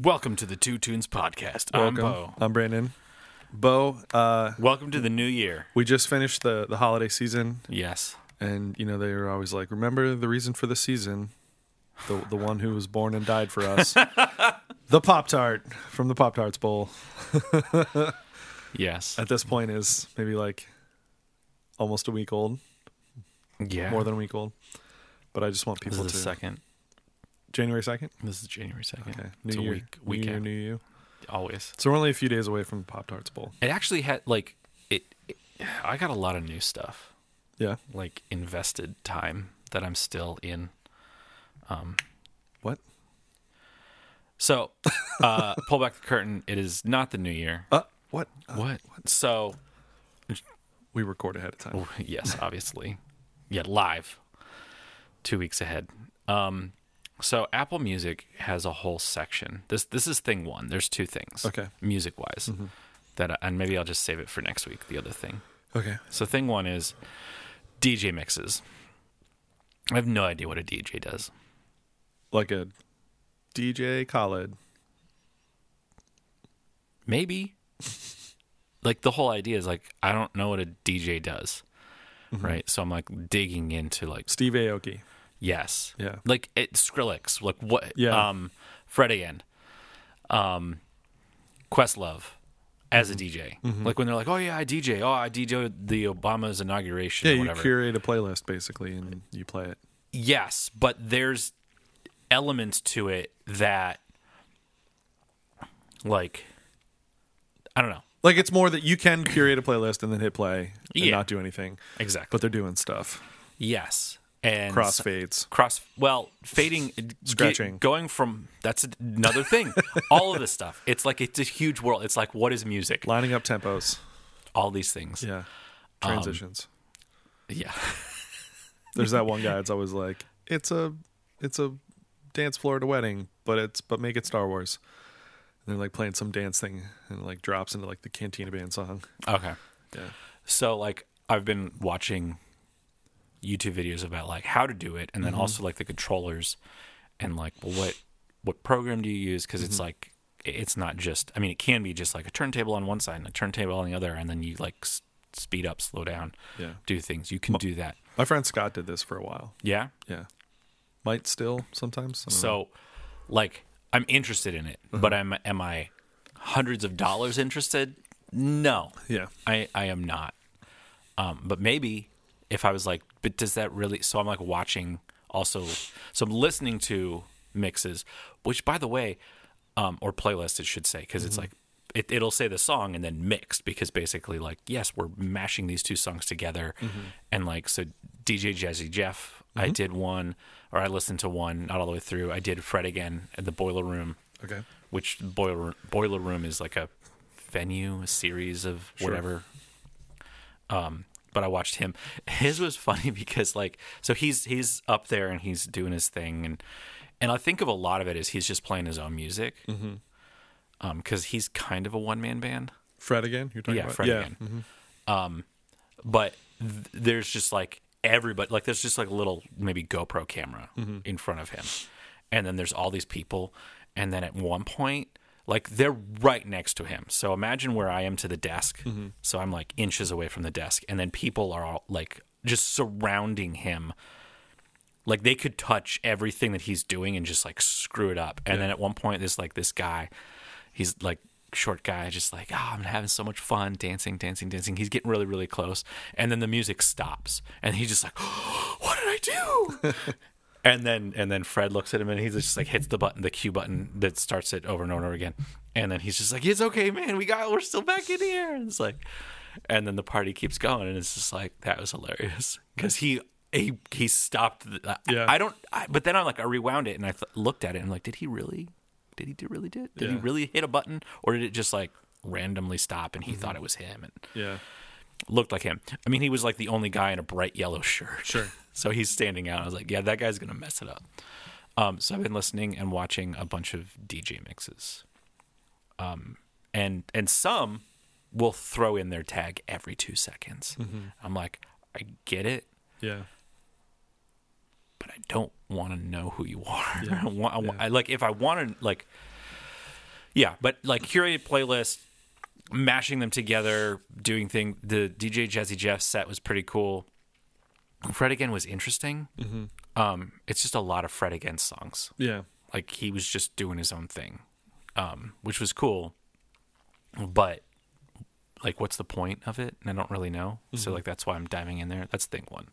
Welcome to the Two Tunes Podcast. I'm Bo. I'm Brandon. Bo, uh, Welcome to the new year. we just finished the, the holiday season, Yes. and you know they were always like, "Remember the reason for the season, the the one who was born and died for us, the Pop Tart from the Pop Tarts Bowl." Yes. At this point, is maybe like almost a week old, Yeah. more than a week old. But I just want this people is to second. January second. This is January second. Okay, It's New a Year, week. New Week Year. New You. Always. So we're only a few days away from Pop Tarts Bowl. It actually had like it, it. I got a lot of new stuff, Yeah. like invested time that I'm still in. Um. What? So, uh, pull back the curtain. It is not the new year. Uh, what? Uh, What? So, we record ahead of time. Yes, obviously. Yeah, live. Two weeks ahead. Um, so Apple Music has a whole section. This this is thing one. There's two things. Okay. Music wise, mm-hmm. that I, and maybe I'll just save it for next week. The other thing. Okay. So thing one is DJ mixes. I have no idea what a DJ does. Like a DJ Khaled. Maybe. like the whole idea is like I don't know what a DJ does. Mm-hmm. Right. So I'm like digging into like Steve Aoki. Yes. Yeah. Like it Skrillex. Like what Yeah. um Fred again. Um Questlove as a Mm-hmm. DJ. Like when they're like, Oh yeah, I DJ. Oh I DJ the Obama's inauguration Yeah, or you curate a playlist basically and you play it. yes, but there's elements to it that like I don't know. Like it's more that you can curate a playlist and then hit play and Yeah. not do anything, Exactly. but they're doing stuff. yes. And Crossfades. cross well fading Scratching. ge- going from that's another thing all of this stuff it's like it's a huge world it's like what is music Lining up tempos. all these things Yeah. Um, Transitions. yeah There's that one guy that's always like, It's a it's a dance floor at a wedding, but it's but make it Star Wars. And they're like playing some dance thing and like drops into like the Cantina Band song. okay Yeah. so like i've been watching youtube videos about like how to do it and then mm-hmm. also like the controllers and like what what program do you use because it's mm-hmm. like it's not just i mean it can be just like a turntable on one side and a turntable on the other and then you like s- speed up slow down Yeah. do things you can do that My friend Scott did this for a while. yeah Yeah. Might still sometimes. Don't know. So, like, I'm interested in it, but uh-huh. I'm am I hundreds of dollars interested? No, Yeah. I I am not. Um, but maybe if I was like, but does that really? So I'm like watching also. So I'm listening to mixes, which by the way, um, or playlist it should say, because it's like. It, it'll say the song and then mixed because basically like yes we're mashing these two songs together and like so dj jazzy jeff i did one or i listened to one not all the way through i did fred again at the boiler room Okay. which boiler boiler room is like a venue, a series of Sure. whatever. Um, but I watched him. His was funny because like so he's he's up there and he's doing his thing and and I think of a lot of it as he's just playing his own music. Mm-hmm. Um, because he's kind of a one man band. Fred again? You're talking Yeah, about Fred yeah. again. Um, but th- there's just like everybody, like there's just like a little maybe GoPro camera in front of him, and then there's all these people, and then at one point, like they're right next to him. So imagine where I am to the desk. Mm-hmm. So I'm like inches away from the desk, and then people are all like just surrounding him. Like they could touch everything that he's doing and just like screw it up. And then at one point, there's like this guy, he's like short guy, just like, oh, I'm having so much fun dancing, dancing, dancing. He's getting really, really close. And then the music stops. And he's just like, what did I do? and then and then Fred looks at him and he just like hits the button, the cue button that starts it over and over again. And then he's just like, It's okay, man, we got we're still back in here. And it's like and then the party keeps going and it's just like that was hilarious. Because he he he stopped the, Yeah. I don't I, but then I'm like I rewound it and I th- looked at it and I'm like, did he really did he do really did did he really hit a button or did it just like randomly stop and he mm-hmm. thought it was him and Yeah. Looked like him. I mean, he was like the only guy in a bright yellow shirt. Sure. so he's standing out. I was like, yeah, that guy's gonna mess it up. Um, so I've been listening and watching a bunch of DJ mixes. Um, and and some will throw in their tag every two seconds. I'm like, I get it, Yeah. but I don't want to know who you are. Yeah. I want, I want- Yeah. I- like if I want to like Yeah, but like curated playlist, mashing them together, doing thing. The DJ Jazzy Jeff set was pretty cool. Fred again was interesting. Mm-hmm. Um, it's just a lot of Fred again songs. Yeah. Like he was just doing his own thing, um, which was cool. But like, what's the point of it? And I don't really know. Mm-hmm. So like, that's why I'm diving in there. That's thing one.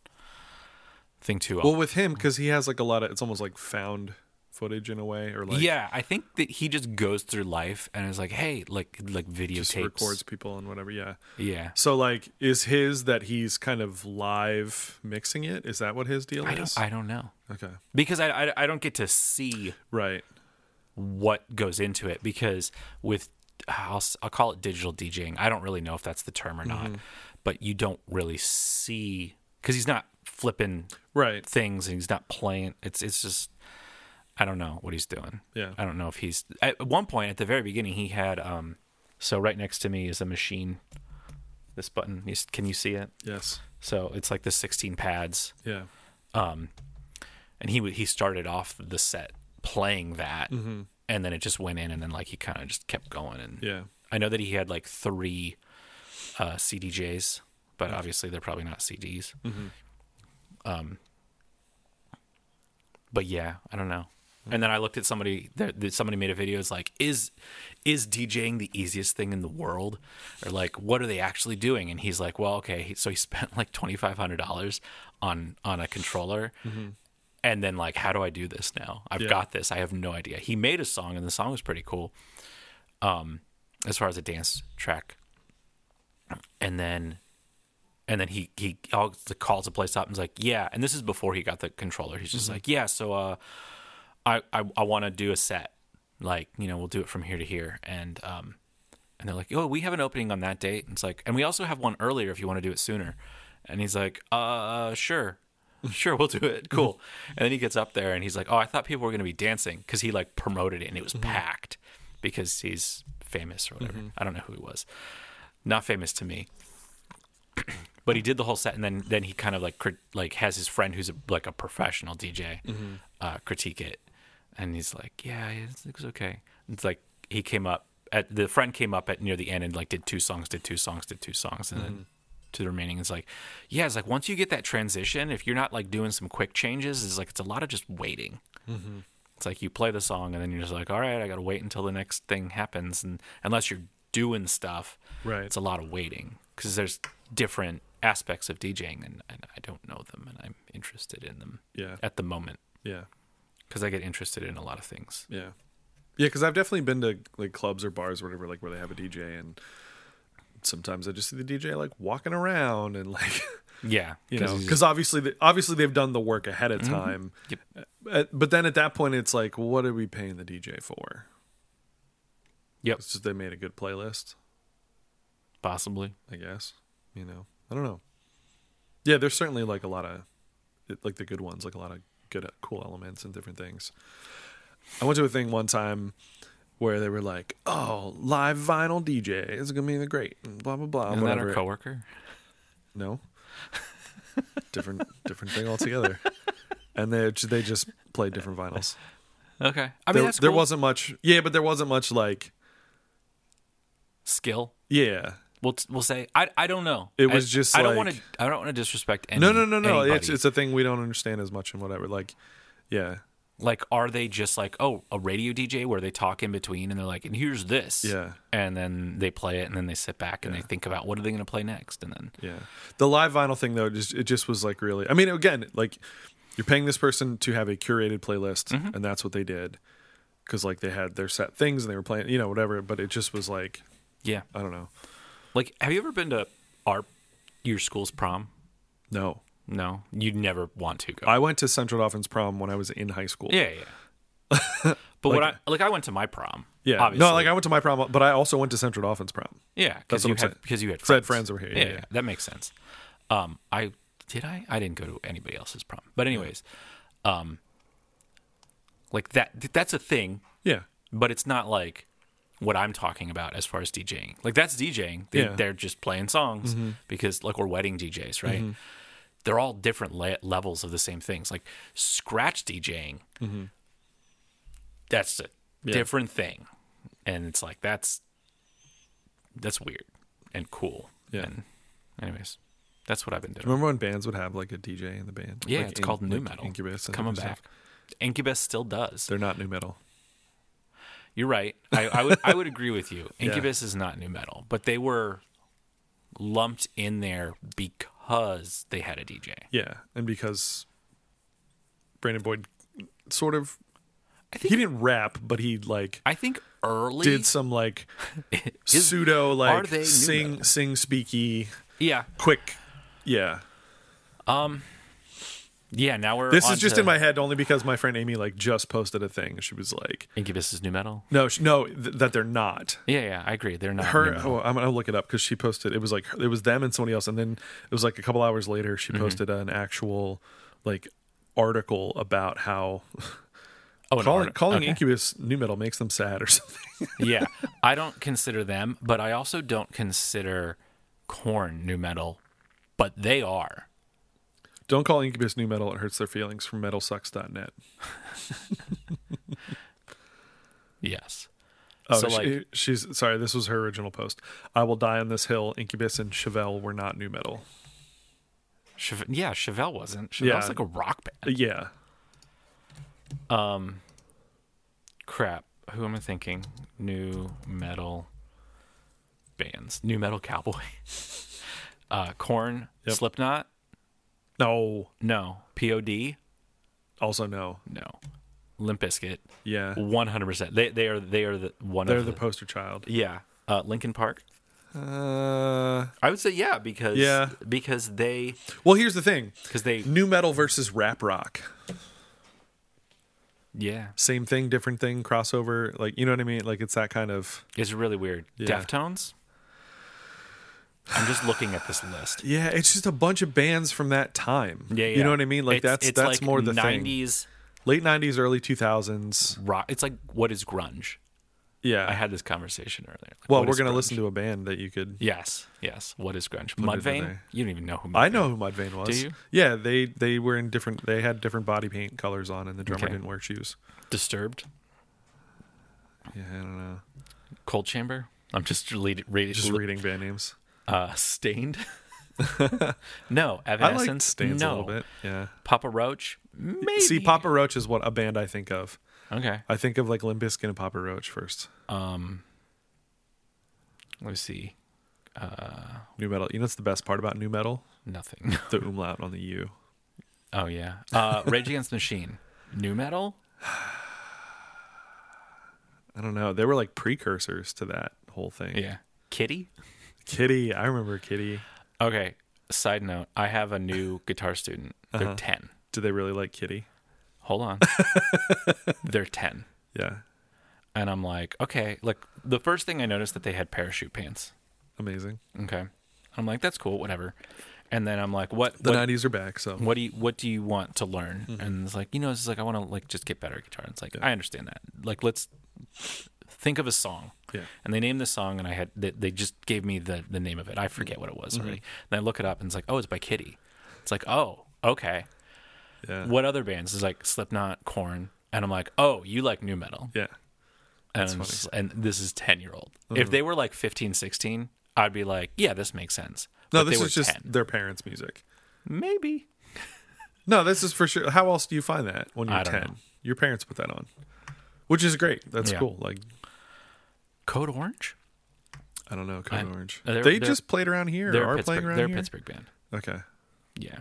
Thing two. Well, with him, because he has like a lot of, it's almost like found footage in a way, or like yeah, I think that he just goes through life and is like, hey, like like videotapes. records people and whatever. Yeah. Yeah. So like, is his that he's kind of live mixing it? Is that what his deal I is? don't. I don't know okay. because I, I I don't get to see Right. what goes into it because with I'll I'll call it digital DJing. I don't really know if that's the term or not, mm-hmm. but you don't really see because he's not flipping Right. things and he's not playing. It's it's just I don't know what he's doing. Yeah. I don't know if he's at one point at the very beginning he had um so right next to me is a machine. This button, can you see it? Yes. So it's like the 16 pads, Yeah. um, and he he started off the set playing that, and then it just went in, and then like he kind of just kept going. And Yeah. I know that he had like three uh, CDJs, but obviously they're probably not CDs. Um, but yeah, I don't know. And then I looked at somebody that that somebody made a video. It's like, is is DJing the easiest thing in the world, or like, what are they actually doing? And he's like, well, okay. So he spent like twenty five hundred dollars on on a controller, and then like, how do I do this now? I've Yeah. got this. I have no idea. He made a song, and the song was pretty cool. Um, as far as a dance track, and then and then he he all- calls the place up and is like, yeah. And this is before he got the controller. He's just like, yeah. So uh, I I, I want to do a set. Like you know, we'll do it from here to here. And um, and they're like, oh, we have an opening on that date. And it's like, and we also have one earlier if you want to do it sooner. And he's like, uh, sure. Sure, we'll do it. Cool. And then he gets up there and he's like, "Oh, I thought people were going to be dancing because he like promoted it and it was packed because he's famous or whatever. I don't know who he was. Not famous to me but he did the whole set and then then he kind of like crit- like has his friend who's a, like a professional DJ uh, critique it and he's like yeah it's- it was okay it's like he came up at the friend came up at near the end and like did two songs did two songs did two songs and then mm-hmm. to the remaining it's like yeah it's like once you get that transition if you're not like doing some quick changes it's like it's a lot of just waiting mm-hmm. it's like you play the song and then you're just like all right i gotta wait until the next thing happens and unless you're doing stuff Right. it's a lot of waiting because there's different aspects of DJing and, and I don't know them and I'm interested in them Yeah. at the moment Yeah. Because I get interested in a lot of things. Yeah. Yeah, because I've definitely been to like clubs or bars or whatever, like where they have a DJ, and sometimes I just see the DJ like walking around and like Yeah, you know because obviously they, obviously they've done the work ahead of time. Yep. Uh, But then at that point, it's like, what are we paying the DJ for? Yep. It's just they made a good playlist, possibly. I guess. You know, I don't know. Yeah, there's certainly like a lot of like the good ones, like a lot of good, cool elements and different things. I went to a thing one time where they were like, "Oh, live vinyl DJ is gonna be the great," and blah blah blah. Isn't that our coworker? No, different different thing altogether. And they they just played different vinyls. Okay, I mean there, that's there wasn't much. Yeah, but there wasn't much like. skill. Yeah, We'll we'll say I I don't know. It was I- just I don't want to I don't want to disrespect any. no, no, no, no. It's anybody. it's a thing we don't understand as much and whatever. Like, yeah, like are they just like oh a radio DJ where they talk in between and they're like and here's this Yeah. and then they play it and then they sit back and Yeah. they think about what are they going to play next and then Yeah. The live vinyl thing though, just it just was like really I mean again, like you're paying this person to have a curated playlist mm-hmm. and that's what they did. Cuz like they had their set things and they were playing, you know, whatever, but it just was like yeah I don't know. Like have you ever been to our your school's prom No. no you'd never want to go I went to Central Dauphin's prom when I was in high school. yeah yeah but what I Like- like I went to my prom Yeah. obviously. No, like I went to my prom, but I also went to Central Dauphin's prom. yeah That's because what you I'm had saying. because you had So I had friends friends over here, yeah, yeah, yeah. that makes sense um I did I I didn't go to anybody else's prom but anyways um like that that's a thing Yeah. but it's not like what I'm talking about as far as DJing. Like that's DJing. They, Yeah. Mm-hmm. They're just playing songs because like we're wedding DJs, right? They're all different le- levels of the same things. Like scratch DJing, that's a different thing. and it's like that's that's weird and cool. Yeah. And anyways, that's what I've been doing. Remember when bands would have like a DJ in the band? Yeah, Like it's in- called new like metal. Incubus and coming back. Incubus still does. They're not nu metal. You're right. I, I would I would agree with you. Incubus is not nu metal, but they were lumped in there because they had a DJ. Yeah, and because Brandon Boyd sort of I think, he didn't rap, but he like I think early did some like is- pseudo like sing metal? sing speaky yeah quick. Yeah, um, yeah. Now we're this is just to in my head only because my friend Amy like just posted a thing. She was like, Incubus is nu metal. "No, sh- no, th- that they're not." Yeah, yeah. I agree. They're not Her, oh, I'm gonna look it up because she posted. It was like it was them and somebody else, and then it was like a couple hours later she Mm-hmm. posted an actual like article about how oh, calling calling okay. Incubus nu metal makes them sad or something. yeah, I don't consider them, but I also don't consider Korn nu metal, but they are. Don't call Incubus nu metal; it hurts their feelings. From MetalSucks.net. Yes. Oh, So, she- like- she's sorry. This was her original post. I will die on this hill. Incubus and Chevelle were not nu metal. Cheve- yeah, Chevelle wasn't. Chevelle's Yeah. like a rock band. Uh, Yeah, Um, crap. Who am I thinking? Nu metal bands. New metal cowboy. uh, Korn. Yep. Slipknot. No, No. Pod. also no. No. Limp Bizkit. Yeah, One hundred percent. They they are they are the one they're of the the, poster child. yeah. Uh, Linkin Park. Uh, I would say yeah because Yeah. because they well, here's the thing: because they new metal versus rap rock. yeah Same thing, different thing, crossover. Like you know what I mean? Like it's that kind of. it's really weird. Yeah. Deftones. I'm just looking at this list. Yeah, it's just a bunch of bands from that time. Yeah, yeah. You know what I mean? Like It's- that's it's that's like more the thing. 90s Late '90s, early 2000s. rock. It's like what is grunge? Yeah. I had this conversation earlier. Like, well, what we're is gonna grunge? listen to a band that you could. Yes, yes. What is grunge? Mudvayne. You don't even know who. Mudvayne I know who Mudvayne was. Do you? Yeah, they they were in different. They had different body paint colors on, and the drummer Okay. didn't wear shoes. Disturbed. Yeah, I don't know. Coal Chamber. I'm just reading. Read, Just reading band names. Uh, Staind. no, Evanescence. Stains no. a little bit. Yeah. Papa Roach. Maybe. See, Papa Roach is what a band I think of. Okay. I think of like Limp Bizkit and Papa Roach first. Um. Let me see. Uh, Nu metal. You know what's the best part about nu metal? Nothing. The umlaut on the U. Oh yeah. Uh, Rage Against the Machine. Nu metal. I don't know. They were like precursors to that whole thing. Yeah. Kittie. Kittie. I remember Kittie. Okay. Side note: I have a new guitar student. They're Uh-huh. ten. Do they really like Kittie? Hold on. They're ten, Yeah. and I'm like, okay. Like the first thing I noticed that they had parachute pants. Amazing. Okay. I'm like, that's cool, whatever. And then I'm like, what? The what, 90s are back, so. what do you what do you want to learn? Mm-hmm. And it's like, you know, it's like I want to like just get better at guitar. And it's like I understand that. Like let's think of a song. Yeah. And they named the song, and I had they, they just gave me the the name of it. I forget what it was Mm-hmm. already. Then I look it up, and it's like, oh, it's by Kittie. It's like, oh, okay. Yeah. What other bands? It's like Slipknot, Korn, and I'm like, oh, you like nu metal. Yeah. And, s- and this is 10 year old. Mm-hmm. If they were like 15, 16, I'd be like, yeah, this makes sense. No, But this is just 10. their parents' music. maybe. No, this is for sure. How else do you find that when you're 10? know. Your parents put that on, which is great. That's Yeah. cool. Like, Code Orange? I don't know, Code I- Orange. they're- they they're- just played around here. They're are playing around they're a here. Pittsburgh band. Okay, Yeah.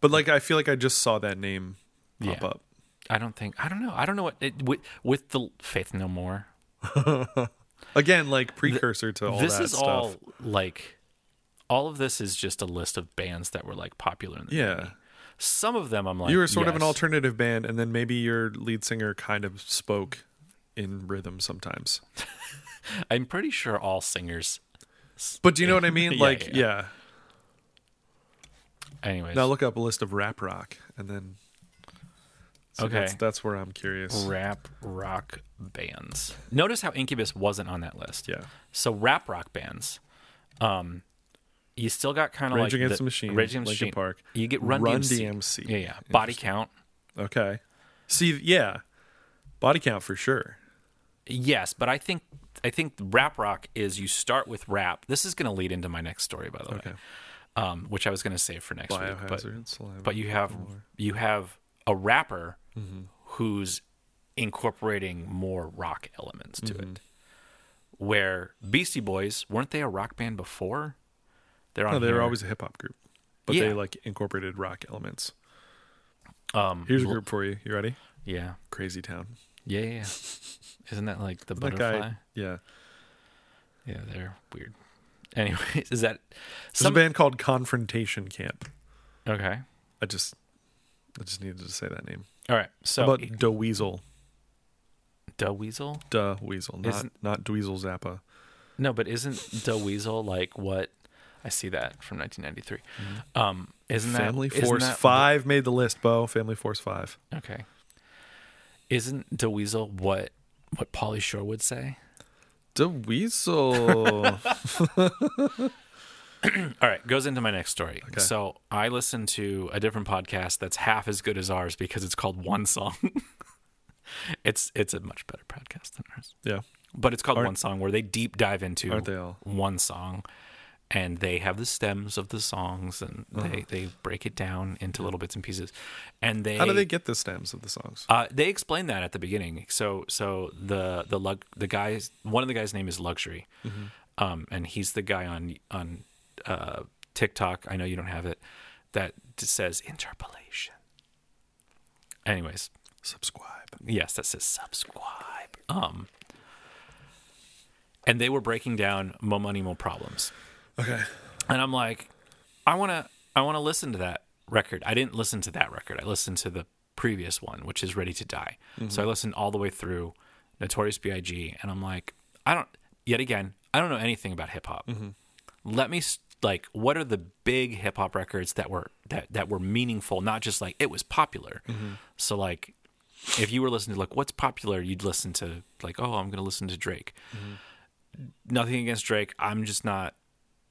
but like, I feel like I just saw that name pop Yeah. up. I don't think, I don't know. I don't know what, it, with, with the Faith No More. Again, like precursor to all this that is stuff. all like, all of this is just a list of bands that were like popular in the Yeah. 90s. Some of them I'm like, you were sort of an alternative band, and then maybe your lead singer kind of spoke in rhythm sometimes. I'm pretty sure all singers. But do you know what I mean? Yeah, Like, yeah, yeah. yeah. Anyways, Now look up a list of rap rock, and then. So Okay. That's, that's where I'm curious. rap rock bands. Notice how Incubus wasn't on that list. Yeah. So rap rock bands, um, you still got kind of like Against the, the Machine, Rage Against Linkin Machine. Park, You get Run, Run DMC. DMC. Yeah, yeah. Body Count. Okay. See, yeah, body count for sure. Yes, but I think I think rap rock is you start with rap. This is going to lead into my next story, by the Okay. way, um, which I was going to save for next week. But Biohazard, but you have more. you have a rapper Mm-hmm. who's incorporating more rock elements to Mm-hmm. it. Where Beastie Boys weren't they a rock band before? They're on. No, they were always a hip hop group, but Yeah. they like incorporated rock elements. Um, Here's a group for you. You ready? Yeah, Crazy Town. yeah, yeah. Isn't that like the butterfly? guy. Yeah. Yeah, they're weird. Anyways, is that There's a band called Confrontation Camp. okay? I just, I just needed to say that name. All right. So How about Da Weasel? Da Weasel? Da Weasel, not Isn't- not Dweezil Zappa. No, but isn't Da Weasel like what? I see that from 1993. Um, isn't that Mm-hmm. Family isn't Force that- Five made the list, Bo. Family Force Five. Okay. Isn't Da Weasel what what Pauly Shore would say? Da Weasel. All right, goes into my next story. Okay. So I listen to a different podcast that's half as good as ours because it's called One Song. it's it's a much better podcast than ours, yeah. but it's called Aren't- One Song, where they deep dive into Aren't they all? one song, and they have the stems of the songs, and they they break it down into little bits and pieces, and they How do they get the stems of the songs? Uh, they explain that at the beginning. So so the the lug the guys one of the guys' name is Luxury, um, and he's the guy on on uh, TikTok. I know you don't have it. That says interpolation. Anyways, Subscribe. yes, that says subscribe. Um, and they were breaking down "Mo Money Mo Problems." Okay. and I'm like, I want to, I want to listen to that record. I didn't listen to that record. I listened to the previous one, which is Ready to Die. So mm-hmm. I listened all the way through Notorious B.I.G. and I'm like, I don't. Yet again, I don't know anything about hip hop. Mm-hmm. Let me like, what are the big hip hop records that were that that were meaningful? Not just like it was popular. Mm-hmm. So like, if you were listening to like what's popular, you'd listen to like, oh, I'm gonna listen to Drake. Nothing against Drake. I'm just not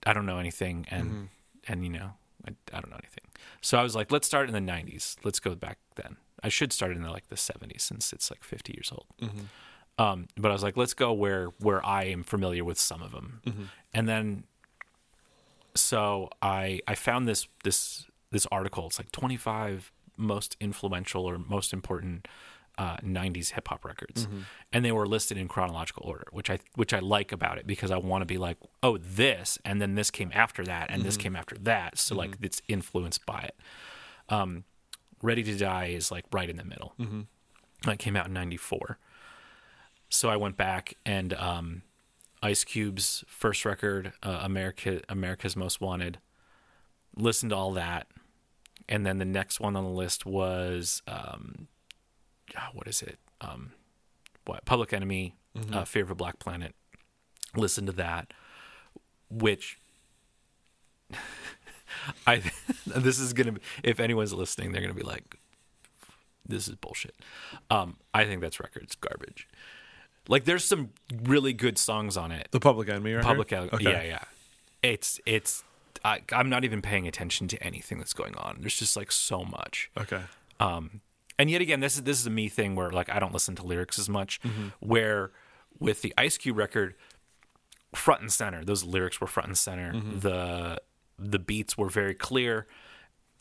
I don't know anything, and mm-hmm. and you know, I, I don't know anything. So I was like, let's start in the '90s. Let's go back then. I should start in the, like the '70s since it's like 50 years old. Mm-hmm. Um, but I was like, let's go where where I am familiar with some of them, mm-hmm. and then so I I found this this this article. It's like 25 most influential or most important uh, 90s hip hop records, and they were listed in chronological order, which I which I like about it because I want to be like, oh, this, and then this came after that, and this came after that, so like it's influenced by it. Um, Ready to Die is like right in the middle. mm That came out in '94. So I went back and um, Ice Cube's first record, uh, America America's Most Wanted. Listened to all that, and then the next one on the list was um, what is it? Um, what Public Enemy, uh, Fear of a Black Planet. Listen to that, which I this is gonna be if anyone's listening, they're gonna be like, "This is bullshit." Um, I think that's record's garbage. Like, there's some really good songs on it. The Public Enemy, right? Public? Enemy, yeah, yeah. It's it's. I, I'm not even paying attention to anything that's going on. There's just like so much. Okay. Um, and yet again, this is this is a me thing where like I don't listen to lyrics as much. Mm-hmm. Where with the Ice Cube record, front and center, those lyrics were front and center. Mm-hmm. The the beats were very clear.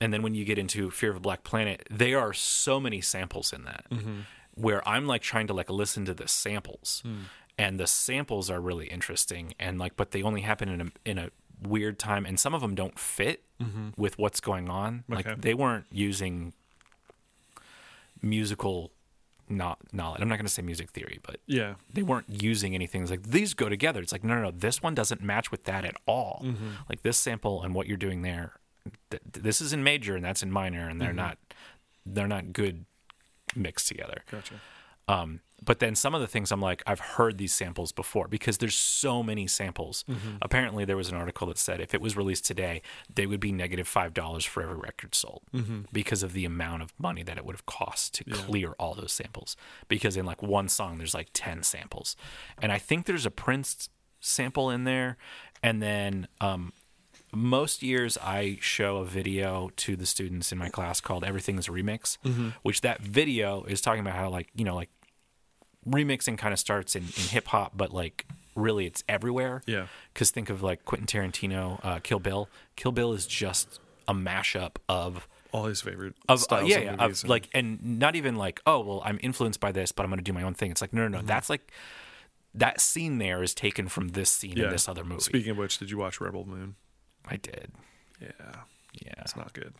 And then when you get into Fear of a Black Planet, there are so many samples in that mm-hmm. where I'm like trying to like listen to the samples. Hmm. And the samples are really interesting and like but they only happen in a in a weird time and some of them don't fit with what's going on. Like they weren't using musical not knowledge. I'm not going to say music theory, but Yeah. they weren't using anything it's like these go together. It's like no, no, no. This one doesn't match with that at all. Mm-hmm. Like this sample and what you're doing there, th- this is in major and that's in minor, and they're mm-hmm. not they're not good mixed together. Gotcha. Um, but then some of the things I'm like, I've heard these samples before because there's so many samples. Apparently, there was an article that said if it was released today, they would be negative five dollars for every record sold because of the amount of money that it would have cost to clear all those samples. Because in like one song, there's like ten samples, and I think there's a Prince sample in there, and then um, most years I show a video to the students in my class called Everything's a Remix, which that video is talking about how like, you know, like remixing kind of starts in, in hip hop, but like really it's everywhere. Yeah. Because think of like Quentin Tarantino, uh, Kill Bill. Kill Bill is just a mashup of All his favorite of uh, yeah, yeah of, and- like and not even like oh well I'm influenced by this, but I'm going to do my own thing. It's like no no no, that's like that scene there is taken from this scene in this other movie. Speaking of which, did you watch Rebel Moon? I did. Yeah, Yeah. it's not good.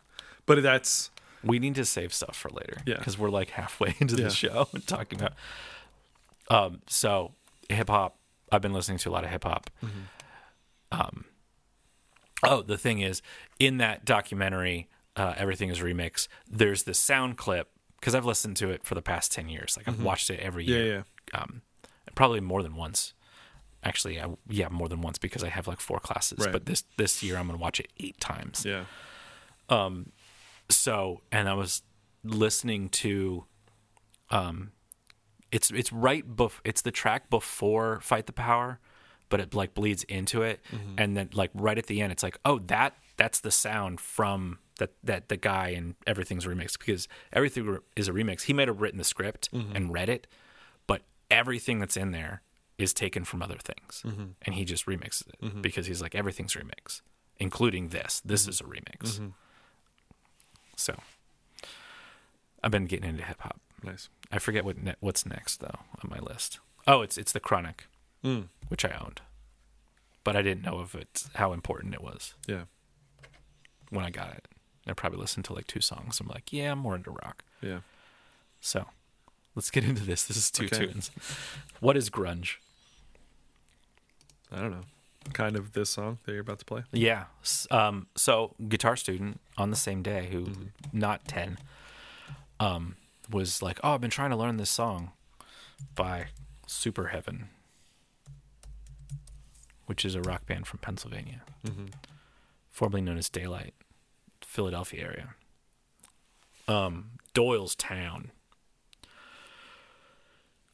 But that's We need to save stuff for later. Yeah. Because we're like halfway into Yeah. the show and talking about. Um. So hip hop. I've been listening to a lot of hip hop. Um. Oh, the thing is, in that documentary, uh, everything is remix. There's this sound clip because I've listened to it for the past ten years. Like I've watched it every year. yeah. Yeah. Um, probably more than once. Actually, I, yeah, more than once because I have like four classes. Right. But this this year I'm gonna watch it eight times Yeah. Um. so and i was listening to um it's it's right bef- it's the track before fight the power but it like bleeds into it. Mm-hmm. And then like right at the end it's like oh that that's the sound from that that the guy and everything's remixed because everything is a remix. He might have written the script mm-hmm. and read it but everything that's in there is taken from other things. Mm-hmm. And he just remixes it because he's like everything's remix including this. This is a remix. So I've been getting into hip hop. Nice. I forget what ne- what's next though on my list. Oh, it's it's the Chronic, Mm. which I owned, but I didn't know of it how important it was Yeah. when I got it. I probably listened to like two songs. I'm like, yeah, I'm more into rock. Yeah. So let's get into this. This is two Okay. tunes. What is grunge? I don't know. Kind of this song that you're about to play. Yeah. Um, so guitar student on the same day who not 10 um, was like, oh, I've been trying to learn this song by Superheaven, which is a rock band from Pennsylvania, formerly known as Daylight, Philadelphia area. Um, Doylestown.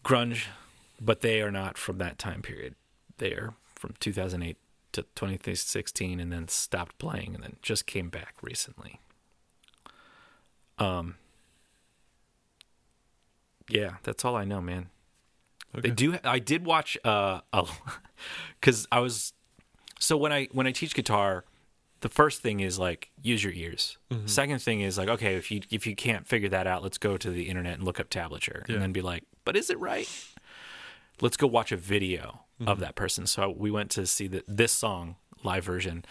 Grunge, but they are not from that time period. They are from 2008 to 2016 and then stopped playing and then just came back recently. Um Yeah, that's all I know, man. Okay. They do I did watch uh a, cuz I was so when I when I teach guitar the first thing is like use your ears. Mm-hmm. Second thing is like okay, if you if you can't figure that out, let's go to the internet and look up tablature Yeah. and then be like, "But is it right?" let's go watch a video of mm-hmm. that person. So we went to see the, this song live version,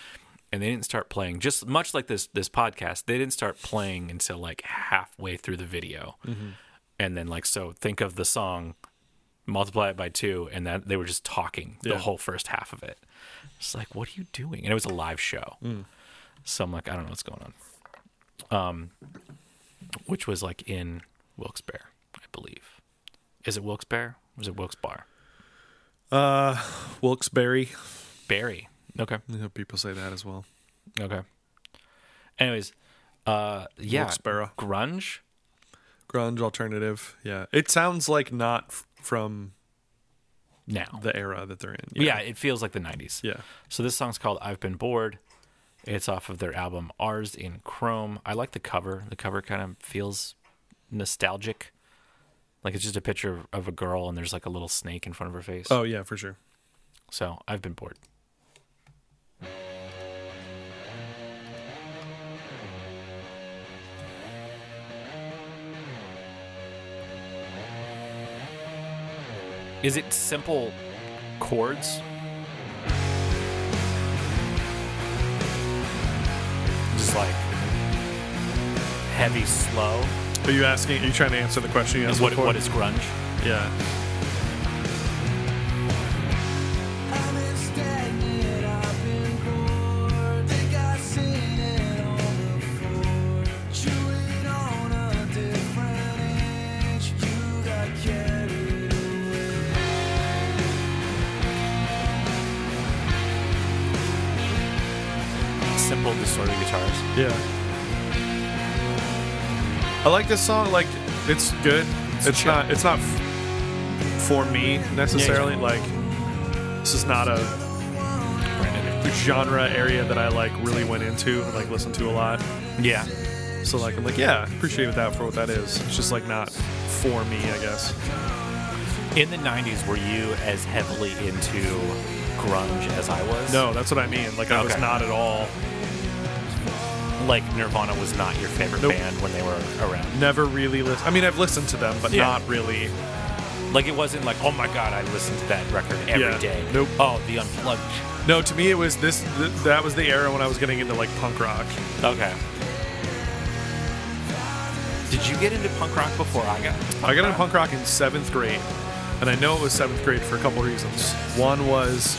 and they didn't start playing. Just much like this this podcast, they didn't start playing until like halfway through the video, mm-hmm. And then like so think of the song, multiply it by two, and that they were just talking the whole first half of it. It's like, what are you doing? And it was a live show, so I'm like, I don't know what's going on. Um, which was like in Wilkes-Barre, I believe. Is it Wilkes-Barre? Is it Wilkes-Barre? Uh, Wilkes-Barre. Barry. Okay. You know, people say that as well. Okay. Anyways, uh, yeah, grunge. Grunge alternative. Yeah. It sounds like not f- from Now, the era that they're in. yeah. it feels like the '90s. Yeah. So this song's called "I've Been Bored." It's off of their album "Ours Is Chrome." I like the cover. The cover kind of feels nostalgic. Like it's just a picture of a girl and there's like a little snake in front of her face. Oh, yeah, for sure. So I've been bored. Is it simple chords? Just like heavy, slow. Are you asking, are you trying to answer the question you what, what is grunge? Yeah. Like this song. Like, it's good. It's, chill. not. It's not f- for me necessarily. yeah. Like, this is not a genre area that I like really went into and like listened to a lot. Yeah. So like, I'm like, yeah, appreciate that for what that is. It's just like not for me, I guess. In the '90s, were you as heavily into grunge as I was? No, that's what I mean. Like I was not at all. Like Nirvana was not your favorite Nope. band when they were around. Never really listened. I mean, I've listened to them, but Yeah. not really. Like it wasn't like, oh my god, I listened to that record every day. Yeah. Nope. Oh, the unplugged. No, to me, it was this. Th- that was the era when I was getting into like punk rock. Okay. Did you get into punk rock before I got? Into punk I got into rock? punk rock in seventh grade, and I know it was seventh grade for a couple reasons. One was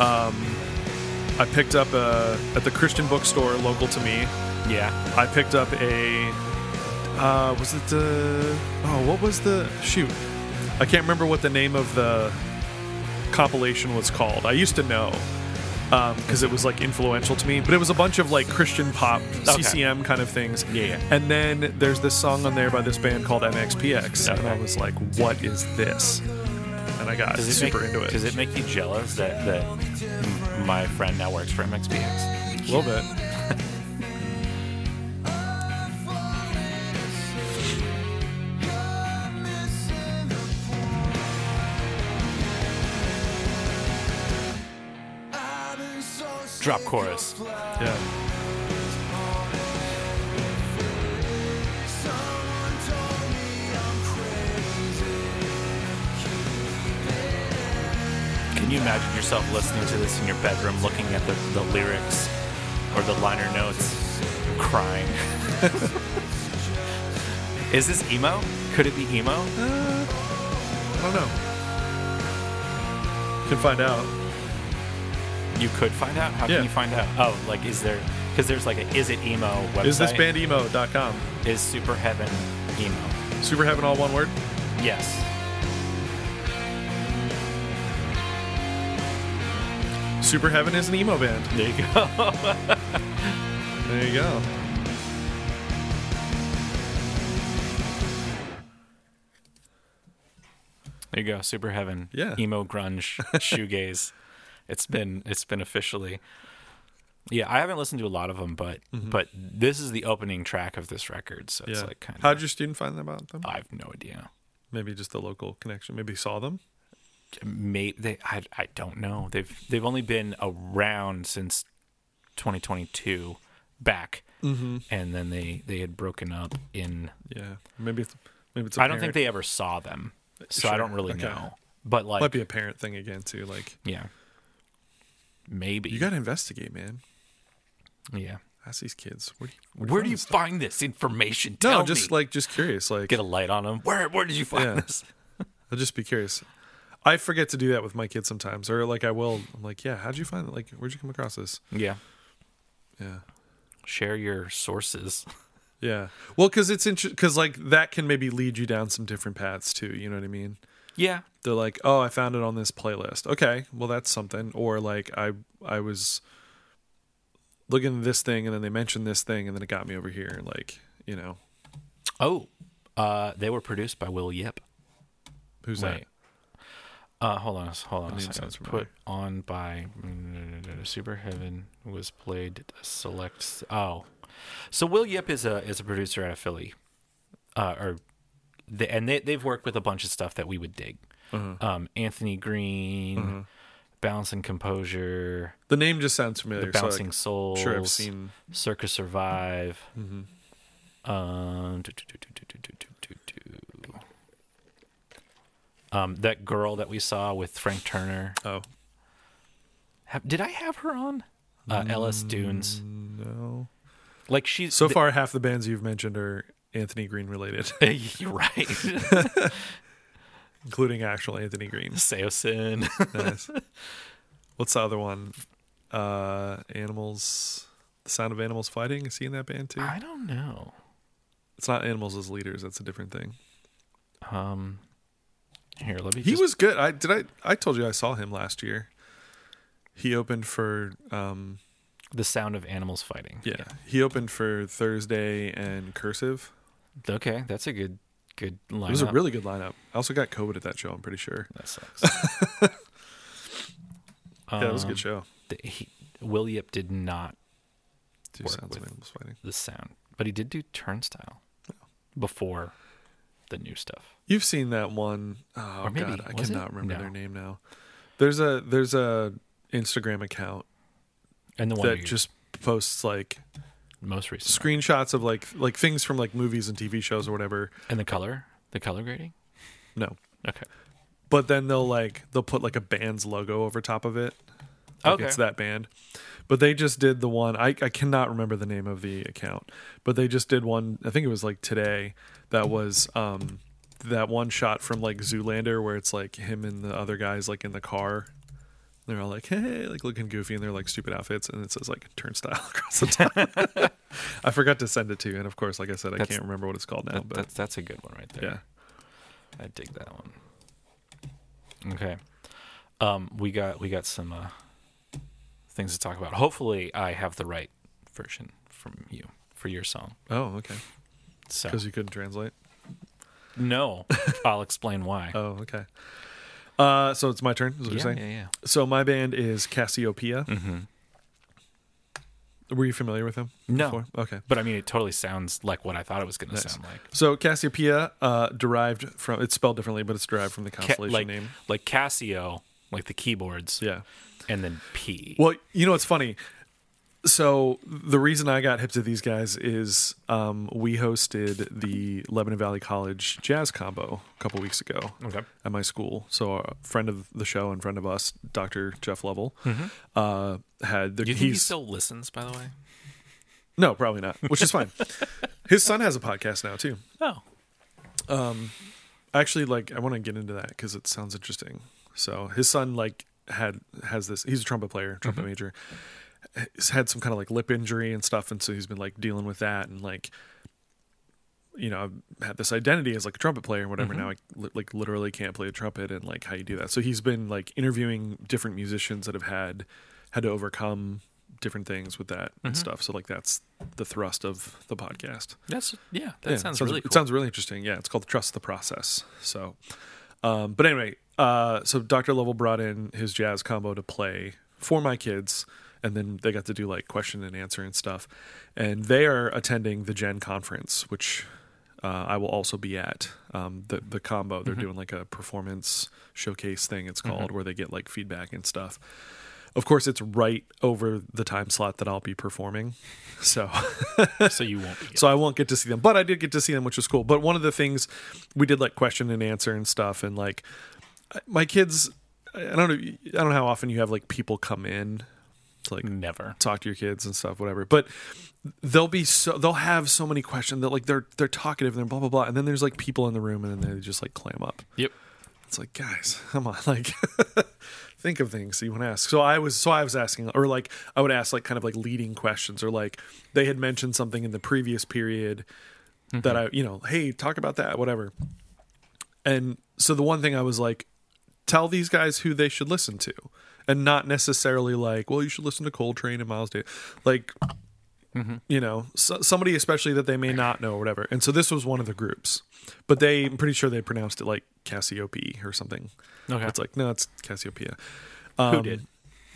um, I picked up a, at the Christian bookstore local to me. Yeah. I picked up a. Uh, was it the? Oh, what was the shoot? I can't remember what the name of the compilation was called. I used to know because it was like influential to me, but it was a bunch of like Christian pop, CCM kind of things. Yeah, yeah. And then there's this song on there by this band called MXPX, and I was like, "What is this?" And I got Does it super make, into it. Does it make you jealous that that my friend now works for MXPX? A little bit. Drop chorus. Yeah. Can you imagine yourself listening to this in your bedroom, looking at the, the lyrics or the liner notes, crying? Is this emo? Could it be emo? Uh, I don't know. You Can find out. You could find out. How Yeah. can you find out? Oh, like is there? Because there's like a is it emo website? Is this band emo.com? is Superheaven emo? Superheaven, all one word? Yes. Superheaven is an emo band. There you go. There you go. There you go. Superheaven. Yeah. Emo grunge shoegaze. It's been it's been officially. Yeah, I haven't listened to a lot of them, but but this is the opening track of this record, so it's Mm-hmm. yeah. like kind of. How of. did your student find them about them? I have no idea. Maybe just the local connection. Maybe saw them. May they? I I don't know. They've they've only been around since 2022 back, Mm-hmm. and then they they had broken up in. Yeah. Maybe it's, maybe it's. I don't think they ever saw them, so I don't really okay. know. But like, might be a parent thing again too. Like yeah, maybe you got to investigate, man. yeah. Ask these kids. Where do you, Where do find you this find this information? No, Tell just me. like just curious. Like get a light on them. Where where did you find Yeah. this? I'll just be curious. I forget to do that with my kids sometimes, or like I will. I'm like, yeah, how'd you find it? Like, where'd you come across this? Yeah, Yeah, share your sources. yeah. Well, because it's interesting. Because like that can maybe lead you down some different paths too. You know what I mean? Yeah, They're like, oh, I found it on this playlist. Okay, well that's something. Or like I I was looking at this thing, and then they mentioned this thing, and then it got me over here. Like, you know, Oh, uh, they were produced by Will Yip. who's Wait. Uh, hold on, hold on. A second. Put on by Superheaven was played select. Oh, so Will Yip is a is a producer out of Philly, uh, or and they they've worked with a bunch of stuff that we would dig. Mm-hmm. Um, Anthony Green, mm-hmm. Balance and Composure. The name just sounds familiar. The Bouncing so like, Souls. Sure, I've seen Circa Survive. Mm-hmm. Um, do, do, do, um, that girl that we saw with Frank Turner. Oh, have, did I have her on? Uh, Ellis Dunes. Mm, no. Like she's so th- far half the bands you've mentioned are Anthony Green related, You're right. including actual Anthony Green. Saosin. Nice. What's the other one? Uh, animals. The Sound of Animals Fighting. Is he in that band too? I don't know. It's not Animals as leaders. That's a different thing. Um, here, let me. He just- was good. I did. I I told you I saw him last year. He opened for um the sound of animals fighting. yeah. He opened for Thursday and Cursive. Okay, that's a good good lineup. It was a really good lineup. I also got COVID at that show. I'm pretty sure. that sucks. Yeah, it was a Um, good show. the- he, Will Yip did not Two work Sounds with- the sound, but he did do Turnstile before the new stuff. You've seen that one oh Or maybe- god, I was it? cannot remember No. their name now. There's a there's a Instagram account And the one that just posts like most recent screenshots of like like things from like movies and TV shows or whatever. and the color, the color grading. No. Okay. But then they'll like they'll put like a band's logo over top of it. Like Okay. It's that band. But they just did the one I, I cannot remember the name of the account. But they just did one I think it was like today that was um that one shot from like Zoolander where it's like him and the other guys like in the car. They're all like, hey, like looking goofy in their like stupid outfits, and it says like turnstile across the top. I forgot to send it to you, and of course, like I said, I can't remember what it's called now. That, but that's that's a good one right there. yeah, I dig that one. Okay. Um, we got we got some uh, things to talk about. Hopefully, I have the right version from you for your song. oh, okay, So because you couldn't translate. no, I'll explain why. Oh, okay. Uh, so it's my turn. Is what you're saying? yeah, yeah. So my band is Casiopea. Mm-hmm. Were you familiar with them? No. before? Okay. But I mean, it totally sounds like what I thought it was going to sound like. So Casiopea, uh, derived from it's spelled differently, but it's derived from the Ca- constellation like name. like Casio, like the keyboards, Yeah. and then P. Well, you know what's funny? So the reason I got hip to these guys is um, we hosted the Lebanon Valley College Jazz Combo a couple weeks ago Okay. at my school. So a friend of the show and friend of us, Dr. Jeff Lovell, uh, had the, Do you think he still listens? By the way. no, probably not, which is fine. His son has a podcast now too. Oh. Actually, like I want to get into that because it sounds interesting. So his son like had has this. He's a trumpet player, trumpet major. He's had some kind of like lip injury and stuff, and so he's been like dealing with that and like. You know, I've had this identity as like a trumpet player and whatever. Now I li- like literally can't play a trumpet and like how you do that. So he's been like interviewing different musicians that have had had to overcome different things with that and stuff. So like that's the thrust of the podcast. That's yeah. That Yeah, sounds, it really cool. It sounds really interesting. Yeah, it's called Trust the Process. So, um, but anyway, uh, so Dr. Lovell brought in his jazz combo to play for my kids, and then they got to do like question and answer and stuff. And they are attending the JEN conference, which uh, I will also be at. Um, the the combo they're doing like a performance showcase thing. It's called where they get like feedback and stuff. Of course, it's right over the time slot that I'll be performing. So so you won't so I won't get to see them, but I did get to see them, which was cool. But one of the things we did like question and answer and stuff, and like my kids, I don't know, I don't know how often you have like people come in to like never. talk to your kids and stuff, whatever. But they'll be so they'll have so many questions that like they're they're talkative and they're blah blah blah, and then there's like people in the room and then they just like clam up. Yep. It's like, guys, come on, like think of things you want to ask. So I was so I was asking or like I would ask like kind of like leading questions or like they had mentioned something in the previous period mm-hmm. that I, you know, hey, talk about that, whatever. And so the one thing I was like tell these guys who they should listen to and not necessarily like, well, you should listen to Coltrane and Miles Davis. Like you know, so, somebody especially that they may not know or whatever. And so this was one of the groups, but they, I'm pretty sure they pronounced it like Cassiope or something. Okay. It's like no, it's Casiopea. Um, Who did?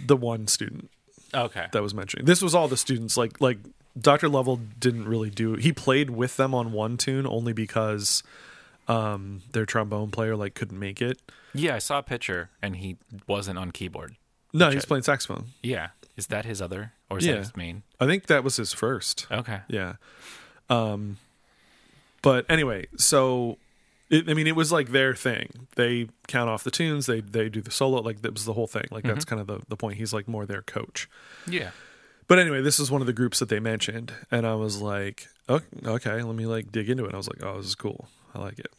The one student Okay. that was mentioning. This was all the students. Like like Dr. Lovell didn't really do. He played with them on one tune only because um, their trombone player like couldn't make it. Yeah, I saw a picture and he wasn't on keyboard. No, he's playing saxophone. Yeah. Is that his other or is Yeah. that his main? I think that was his first. Okay. Yeah. Um, but anyway, so it, I mean, it was like their thing. They count off the tunes. They they do the solo. Like that was the whole thing. Like that's kind of the the point. He's like more their coach. Yeah. But anyway, this is one of the groups that they mentioned, and I was like, okay, okay, let me like dig into it. I was like, oh, this is cool. I like it.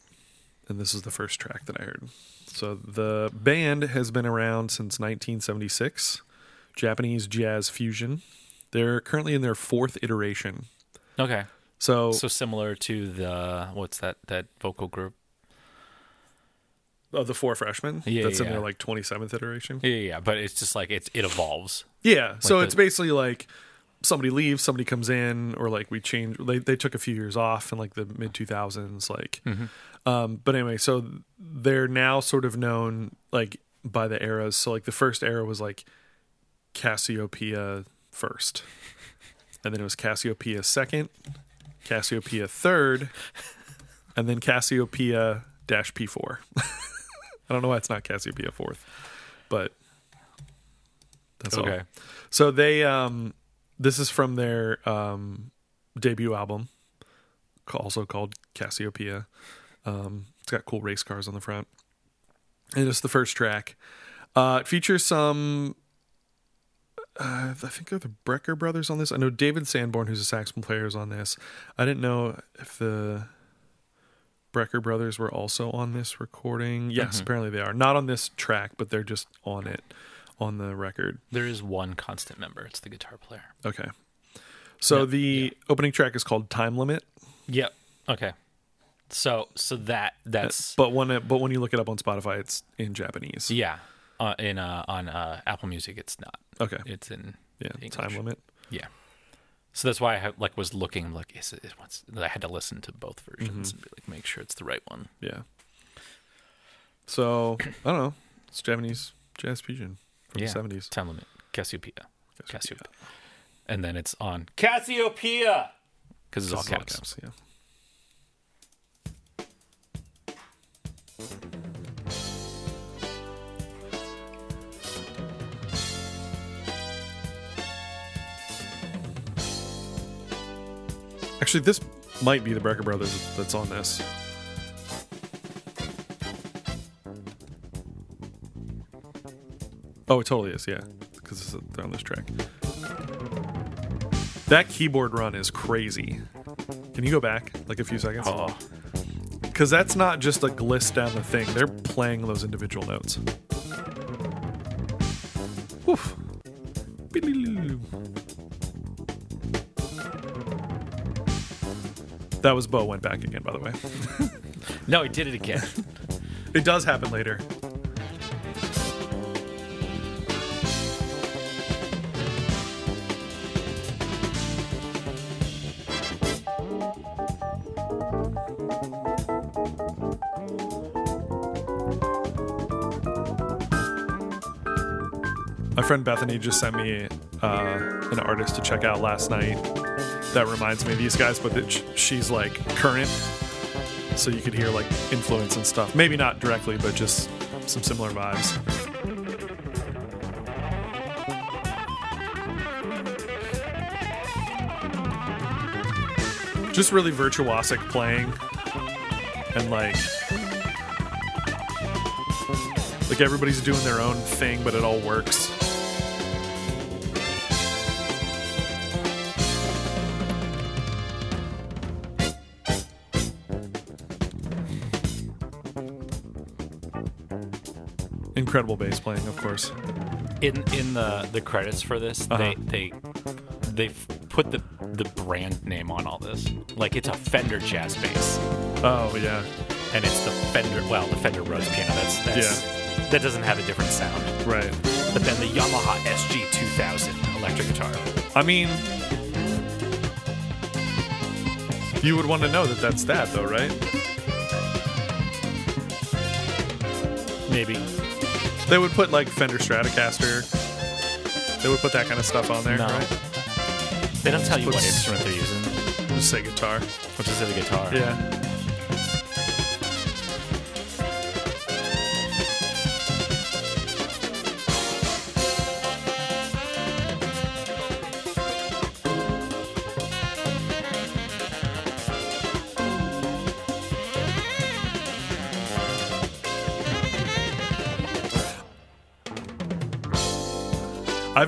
And this is the first track that I heard. So the band has been around since 1976. Japanese jazz fusion. They're currently in their fourth iteration. Okay. So, So similar to the what's that that vocal group? of the four freshmen, Yeah, that's in yeah. their like 27th iteration. Yeah, yeah, but it's just like it's it evolves. Yeah. so the- it's basically like somebody leaves, somebody comes in, or like we change. They they took a few years off in like the mid 2000s, like. Mm-hmm. Um, but anyway, so they're now sort of known like by the eras. So like the first era was like Casiopea first, and then it was Casiopea second, Casiopea third, and then Casiopea dash P4. I don't know why it's not Casiopea fourth, but that's all. Okay. So they um this is from their um debut album also called Casiopea. Um it's got cool race cars on the front. And it's the first track. Uh it features some uh, I think they're the Brecker brothers on this. I know David Sanborn, who's a saxophone player, is on this. I didn't know if the Brecker brothers were also on this recording. Yes, apparently they are. Not on this track, but they're just on it on the record. There is one constant member. It's the guitar player. Okay. So Yep, the opening track is called Time Limit. Yep. Okay. So so that that's But when it, but when you look it up on Spotify, it's in Japanese. yeah. Uh, in uh, on uh, Apple Music, it's not. Okay. It's in Yeah. English. Time Limit. Yeah. So that's why I have, like was looking like is it, what's, I had to listen to both versions Mm-hmm. and be like make sure it's the right one. Yeah. So I don't know. It's Japanese jazz fusion from Yeah. the seventies. Time limit Casiopea. Casiopea. And then it's on Casiopea because it's all caps. Yeah. Actually, this might be the Brecker Brothers that's on this. Oh, it totally is, yeah. Because they're on this track. That keyboard run is crazy. Can you go back like a few seconds? Oh, Because that's not just a gliss down the thing. They're playing those individual notes. Woof. That was Bo went back again, by the way. no, he did it again. It does happen later. Friend Bethany just sent me uh, an artist to check out last night that reminds me of these guys, but that sh- she's like current so you could hear like influence and stuff. Maybe not directly, but just some similar vibes. Just really virtuosic playing and like like everybody's doing their own thing, but it all works. Incredible bass playing, of course. in in the the credits for this, Uh-huh. they they they put the the brand name on all this. Like it's a Fender jazz bass, Oh yeah, and it's the Fender. Well, the Fender Rhodes piano. That's that's that doesn't have a different sound. right. But then the Yamaha SG 2000 electric guitar. I mean, you would want to know that that's that, though, right? Maybe. They would put like Fender Stratocaster. They would put that kind of stuff on there, No. right? They don't tell you what Puts- instrument they're using. Just say guitar. Which is the guitar. Yeah.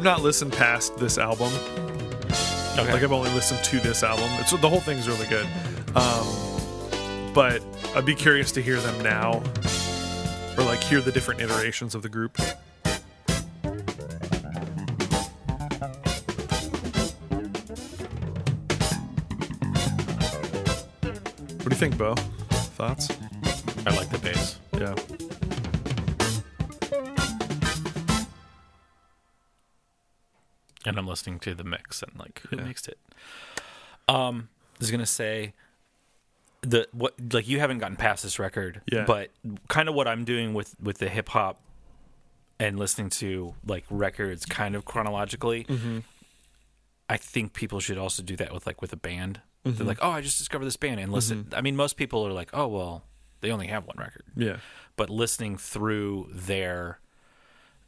Not listened past this album. Okay. Like I've only listened to this album. It's the whole thing's really good. Um, but I'd be curious to hear them now, or like hear the different iterations of the group. Listening to the mix and like who Yeah. mixed it. Um, I was gonna say the what like you haven't gotten past this record, Yeah. But kind of what I'm doing with with the hip hop and listening to like records kind of chronologically. Mm-hmm. I think people should also do that with like with a band They're like, "Oh, I just discovered this band," and listen. I mean, most people are like, "Oh, well, they only have one record," Yeah. but listening through their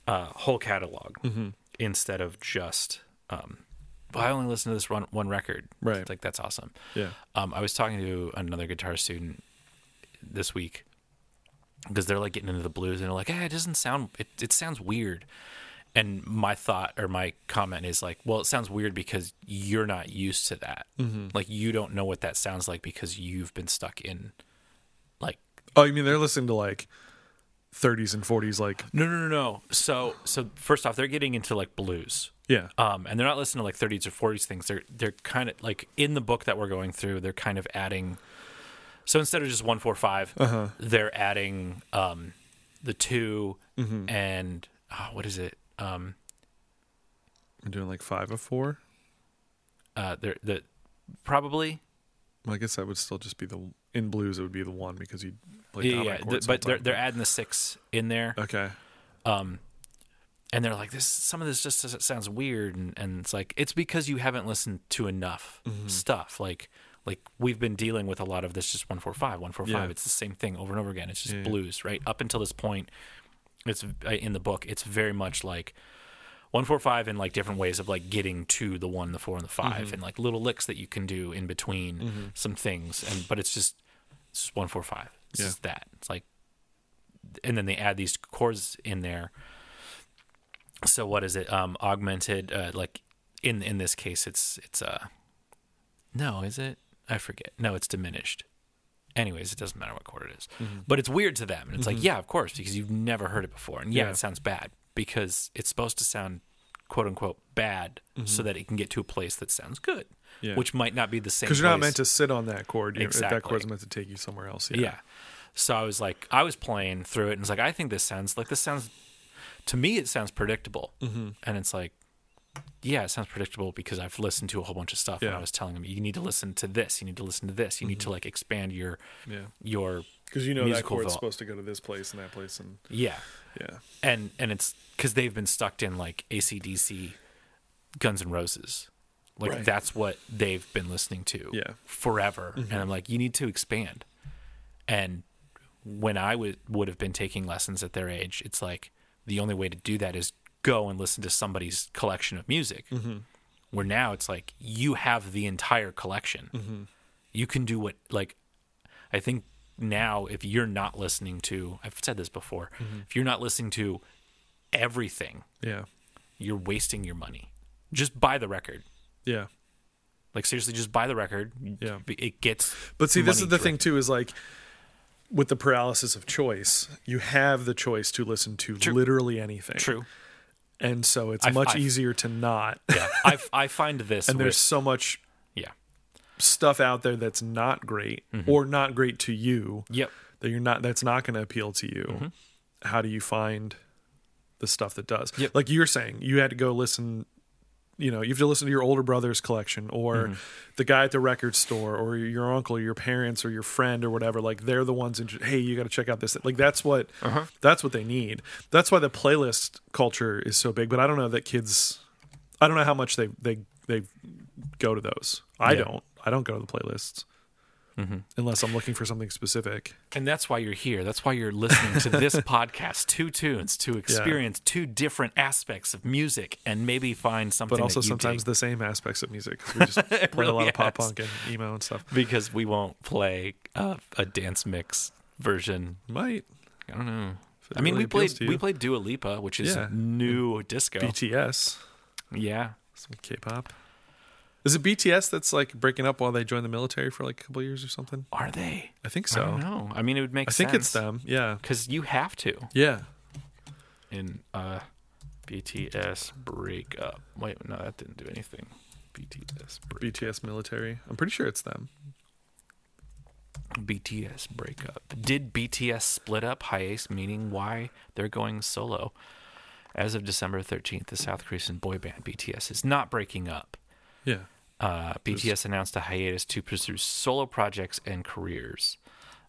uh, whole catalog Mm-hmm. instead of just, um, well, I only listen to this one one record. Right. It's like that's awesome. Yeah. Um, I was talking to another guitar student this week because they're like getting into the blues and they're like, "Eh, it doesn't sound. It it sounds weird." And my thought or my comment is like, "Well, it sounds weird because you're not used to that. Mm-hmm. Like you don't know what that sounds like because you've been stuck in like Oh, you mean they're listening to like 30s and 40s, like no no no no. So so first off, they're getting into like blues. yeah, Um, and they're not listening to like 30s or 40s things. They're they're kind of like in the book that we're going through. They're kind of adding. So instead of just one four five, Uh-huh. they're adding um, the 2 Mm-hmm. and ah, what is it? Um, I'm doing like five of four. uh, they're the probably Well, I guess that would still just be the in blues. It would be the one because you play yeah, yeah. chords but they're they're adding the six in there. okay. um and they're like this some of this just sounds weird and, and it's like it's because you haven't listened to enough Mm-hmm. stuff like like we've been dealing with a lot of this just 145 145 Yeah. it's the same thing over and over again it's just Yeah, yeah. blues right up until this point it's uh, in the book it's very much like 145 and like different ways of like getting to the one the four and the 5 Mm-hmm. and like little licks that you can do in between some things and but it's just it's just 145 it's Yeah. just that. It's like and then they add these chords in there. So what is it? Um augmented uh like in in this case it's it's uh no is it? I forget. No it's diminished. Anyways it doesn't matter what chord it is. but it's weird to them and it's like yeah of course because you've never heard it before and yeah, Yeah. it sounds bad because it's supposed to sound quote unquote bad so that it can get to a place that sounds good Yeah. which might not be the same Because you're not meant to sit on that chord. You- That Exactly. chord's meant to take you somewhere else. Yeah. Yeah. So I was like, I was playing through it and it's like, I think this sounds like this sounds, to me, it sounds predictable. Mm-hmm. And it's like, yeah, it sounds predictable because I've listened to a whole bunch of stuff. And Yeah. I was telling them, you need to listen to this. You need to listen to this. You need to like expand your, Yeah. your, Because you know that chord's vel- supposed to go to this place and that place, and yeah. Yeah, And, and it's because they've been stuck in like ACDC, Guns and Roses. Like Right. that's what they've been listening to Yeah. forever. Mm-hmm. And I'm like, you need to expand. And when I would would have been taking lessons at their age, it's like the only way to do that is go and listen to somebody's collection of music. Mm-hmm. Where now it's like you have the entire collection. Mm-hmm. You can do what like I think now if you're not listening to I've said this before, mm-hmm. if you're not listening to everything, yeah, you're wasting your money. Just buy the record. yeah. Like seriously, just buy the record. Yeah. it gets. But see, this is the thing too. Is like with the paralysis of choice, you have the choice to listen to literally anything. True. And so it's I've- much I've- easier to not. Yeah, I I find this. and with, there's so much stuff out there that's not great Mm-hmm. or not great to you yep, that you're not that's not going to appeal to you. Mm-hmm. How do you find the stuff that does? Yep. Like you're saying, you had to go listen. You know, you have to listen to your older brother's collection, or Mm-hmm. the guy at the record store, or your uncle, or your parents, or your friend, or whatever. Like they're the ones. In, hey, you got to check out this. Like that's what Uh-huh. that's what they need. That's why the playlist culture is so big. But I don't know that kids. I don't know how much they they they go to those. I Yeah. don't. I don't go to the playlists unless I'm looking for something specific. and that's why you're here. That's why you're listening to this podcast, two tunes, to experience two different aspects of music and maybe find something. but also that you sometimes dig. the same aspects of music. We just play a really lot of pop punk and emo and stuff. because we won't play uh, a dance mix version. Might I don't know. I mean, really we played we played Dua Lipa, which is Yeah. new disco. BTS, Yeah, some K-pop. Is it BTS that's like breaking up while they join the military for like a couple years or something? are they? I think I so. don't know. I mean, it would make I sense. think it's them. Yeah, because you have to yeah. in uh, BTS breakup. Wait, no, that didn't do anything. BTS break, BTS military. I'm pretty sure it's them. BTS breakup. Did BTS split up? Hiace meaning why they're going solo. As of December 13th, the South Korean boy band BTS is not breaking up. Yeah. Uh, BTS announced a hiatus to pursue solo projects and careers.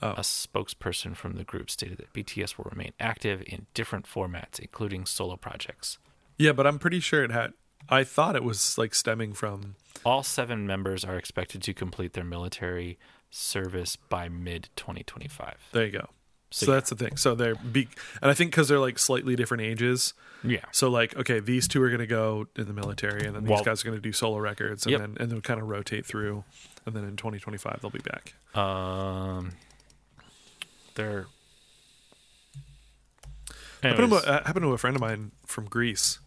Oh. A spokesperson from the group stated that BTS will remain active in different formats, including solo projects. Yeah, but I'm pretty sure it had. I thought it was like stemming from. All seven members are expected to complete their military service by mid 2025. There you go. So, So, yeah. that's the thing. So they're be, and I think because they're like slightly different ages. Yeah. So like, okay, these two are going to go in the military, and then these Well- guys are going to do solo records, and Yep. then and they'll kind of rotate through, and then in 2025 they'll be back. Um, they're. Happened to, uh, happened to a friend of mine from Greece.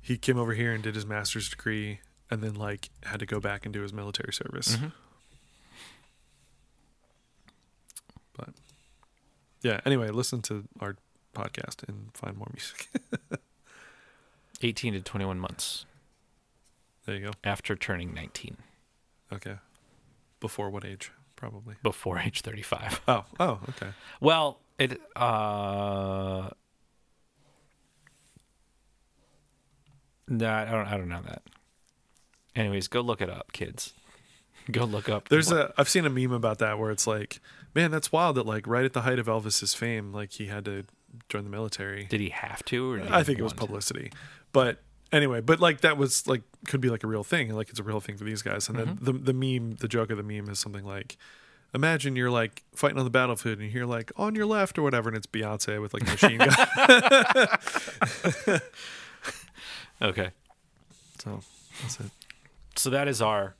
He came over here and did his master's degree, and then like had to go back and do his military service. Mhm. Yeah, anyway, listen to our podcast and find more music. 18 to 21 months there you go. after turning 19, Okay. Before what age? Probably. before age 35. Oh, oh, okay. Well, it uh No, I don't I don't know that. Anyways, go look it up, kids. Go look up. There's a I've seen a meme about that where it's like, man, that's wild that like right at the height of Elvis's fame, like he had to join the military. Did he have to or I think it was want to? publicity. But anyway, but like that was like could be like a real thing. Like it's a real thing for these guys. And Mm-hmm. then the the meme, the joke of the meme is something like Imagine you're like fighting on the battlefield and you hear like on your left or whatever, and it's Beyonce with like a machine gun. Okay. so that's it. So that is our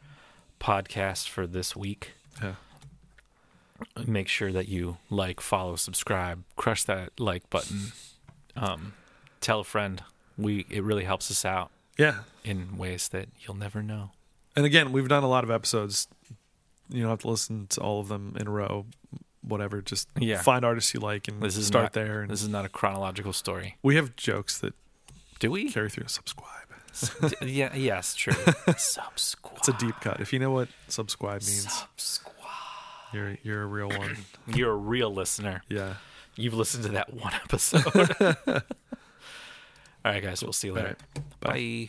podcast for this week. Yeah. Make sure that you like, follow, subscribe, crush that like button. Um, tell a friend. We it really helps us out Yeah. in ways that you'll never know. And again, we've done a lot of episodes. You don't have to listen to all of them in a row. Whatever, just Yeah. find artists you like and This is start not- there. And This is not a chronological story. we have jokes that Do we? carry through. Subscribe. yeah. Yes. True. subscribe. It's a deep cut. If you know what subscribe means, Subscribe. you're you're a real one. You're a real listener. Yeah. You've listened to that one episode. All right, guys. We'll see you later. right. Bye. Bye.